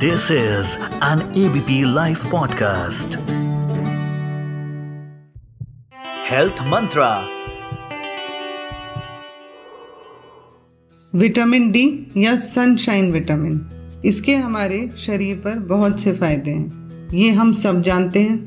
This is an ABP Life podcast. Health Mantra. Vitamin D या sunshine vitamin इसके हमारे शरीर पर बहुत से फ़ायदे हैं। ये हम सब जानते हैं,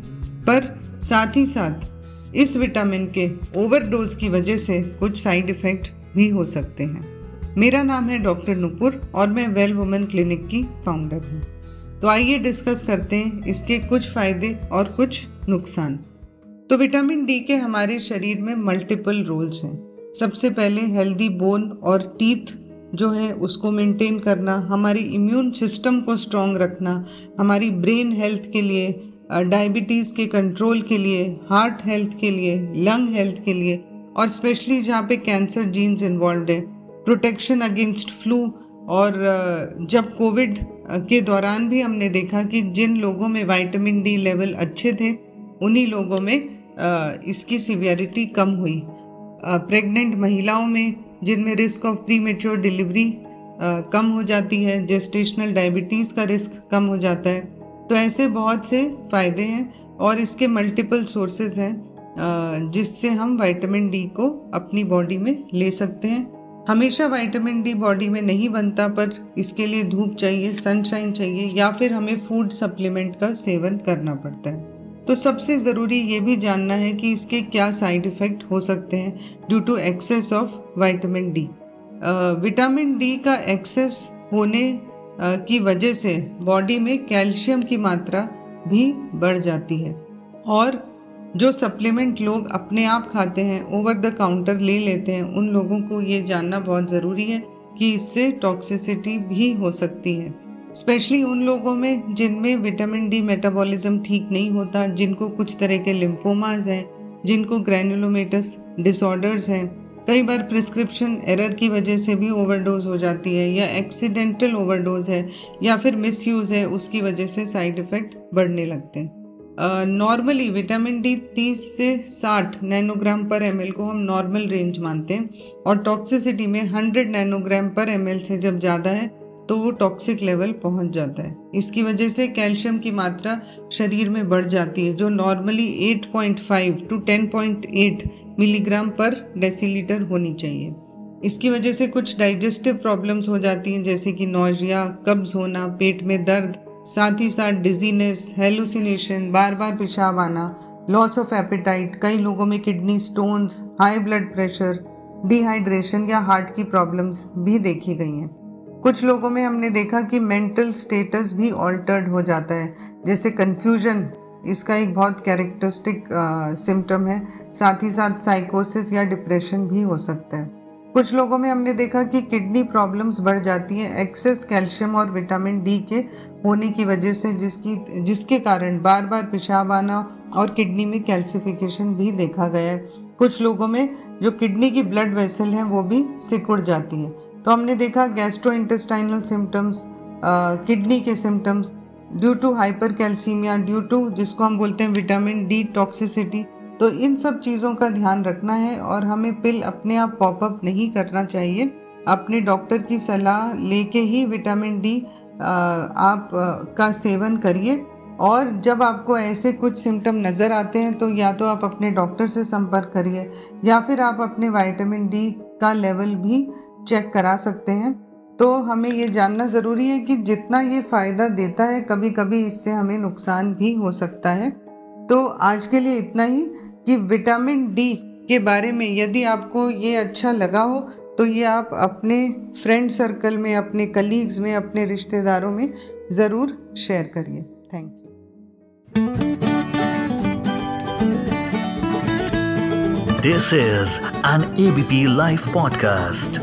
पर साथ ही साथ इस विटामिन के ओवरडोज की वजह से कुछ साइड इफ़ेक्ट भी हो सकते हैं। मेरा नाम है डॉक्टर नुपुर और मैं वेल वुमेन क्लिनिक की फाउंडर हूँ। तो आइए डिस्कस करते हैं इसके कुछ फ़ायदे और कुछ नुकसान। तो विटामिन डी के हमारे शरीर में मल्टीपल रोल्स हैं। सबसे पहले हेल्दी बोन और टीथ जो है, उसको मेंटेन करना, हमारी इम्यून सिस्टम को स्ट्रॉन्ग रखना, हमारी ब्रेन हेल्थ के लिए डायबिटीज़ के कंट्रोल के लिए हार्ट हेल्थ के लिए लंग हेल्थ के लिए, और स्पेशली जहाँ पे कैंसर जीन्स इन्वॉल्व है। प्रोटेक्शन अगेंस्ट फ्लू और जब कोविड के दौरान भी हमने देखा कि जिन लोगों में विटामिन डी लेवल अच्छे थे, उन्हीं लोगों में इसकी सीवियरिटी कम हुई। प्रेग्नेंट महिलाओं में, जिनमें risk of premature delivery कम हो जाती है, जेस्टेशनल डायबिटीज़ का रिस्क कम हो जाता है तो ऐसे बहुत से फ़ायदे हैं और इसके मल्टीपल सोर्सेज हैं जिससे हम विटामिन डी को अपनी बॉडी में ले सकते हैं। हमेशा विटामिन डी बॉडी में नहीं बनता, पर इसके लिए धूप चाहिए सनशाइन चाहिए, या फिर हमें फ़ूड सप्लीमेंट का सेवन करना पड़ता है। तो सबसे ज़रूरी ये भी जानना है कि इसके क्या साइड इफ़ेक्ट हो सकते हैं due to excess of vitamin D vitamin D का एक्सेस होने की वजह से बॉडी में कैल्शियम की मात्रा भी बढ़ जाती है। और जो सप्लीमेंट लोग अपने आप खाते हैं ओवर द काउंटर ले लेते हैं, उन लोगों को ये जानना बहुत ज़रूरी है कि इससे टॉक्सिसिटी भी हो सकती है। स्पेशली उन लोगों में जिनमें विटामिन डी मेटाबॉलिज्म ठीक नहीं होता, जिनको कुछ तरह के लिम्फोमाज हैं, जिनको ग्रैनुलोमेटस डिसऑर्डर्स हैं, कई बार प्रिस्क्रिप्शन एरर की वजह से भी ओवरडोज हो जाती है या एक्सीडेंटल ओवरडोज है या फिर मिसयूज़ है, उसकी वजह से साइड इफ़ेक्ट बढ़ने लगते हैं। नॉर्मली विटामिन डी 30 से 60 नैनोग्राम पर एमएल को हम नॉर्मल रेंज मानते हैं और टॉक्सिसिटी में 100 नैनोग्राम पर एमएल से जब ज़्यादा है तो वो टॉक्सिक लेवल पहुँच जाता है। इसकी वजह से कैल्शियम की मात्रा शरीर में बढ़ जाती है, जो normally 8.5 to 10.8 milligram per decilitre होनी चाहिए। इसकी वजह से कुछ डाइजेस्टिव प्रॉब्लम्स हो जाती हैं, जैसे कि नोजिया कब्ज़ होना, पेट में दर्द साथ ही साथ डिजीनेस हेलुसिनेशन बार बार पेशाब आना लॉस ऑफ़ एपिटाइट कई लोगों में kidney stones high blood pressure dehydration या हार्ट की प्रॉब्लम्स भी देखी गई हैं। कुछ लोगों में हमने देखा कि मेंटल स्टेटस भी ऑल्टर्ड हो जाता है, जैसे कन्फ्यूज़न इसका एक बहुत कैरेक्टरिस्टिक सिम्टम है। साथ ही साथ साइकोसिस या डिप्रेशन भी हो सकता है। कुछ लोगों में हमने देखा कि किडनी प्रॉब्लम्स बढ़ जाती हैं, एक्सेस कैल्शियम और विटामिन डी के होने की वजह से, जिसकी, जिसके कारण बार बार पेशाब आना और किडनी में कैल्सिफिकेशन भी देखा गया है। कुछ लोगों में जो किडनी की ब्लड वेसल हैं, वो भी सिकुड़ जाती हैं। तो हमने देखा गैस्ट्रो इंटेस्टाइनल सिम्टम्स किडनी के symptoms, due to hypercalcaemia due to जिसको हम बोलते हैं विटामिन डी टॉक्सिसिटी तो इन सब चीज़ों का ध्यान रखना है और हमें पिल अपने आप पॉपअप नहीं करना चाहिए। अपने डॉक्टर की सलाह लेके ही विटामिन डी आप का सेवन करिए। और जब आपको ऐसे कुछ सिम्टम नज़र आते हैं तो या तो आप अपने डॉक्टर से संपर्क करिए, या फिर आप अपने विटामिन डी का लेवल भी चेक करा सकते हैं। तो हमें ये जानना ज़रूरी है कि जितना ये फ़ायदा देता है कभी कभी इससे हमें नुकसान भी हो सकता है। तो आज के लिए इतना ही कि विटामिन डी के बारे में यदि आपको ये अच्छा लगा हो तो ये आप अपने फ्रेंड सर्कल में, अपने कलीग्स में, अपने रिश्तेदारों में ज़रूर शेयर करिए। Thank you this is an ABP live podcast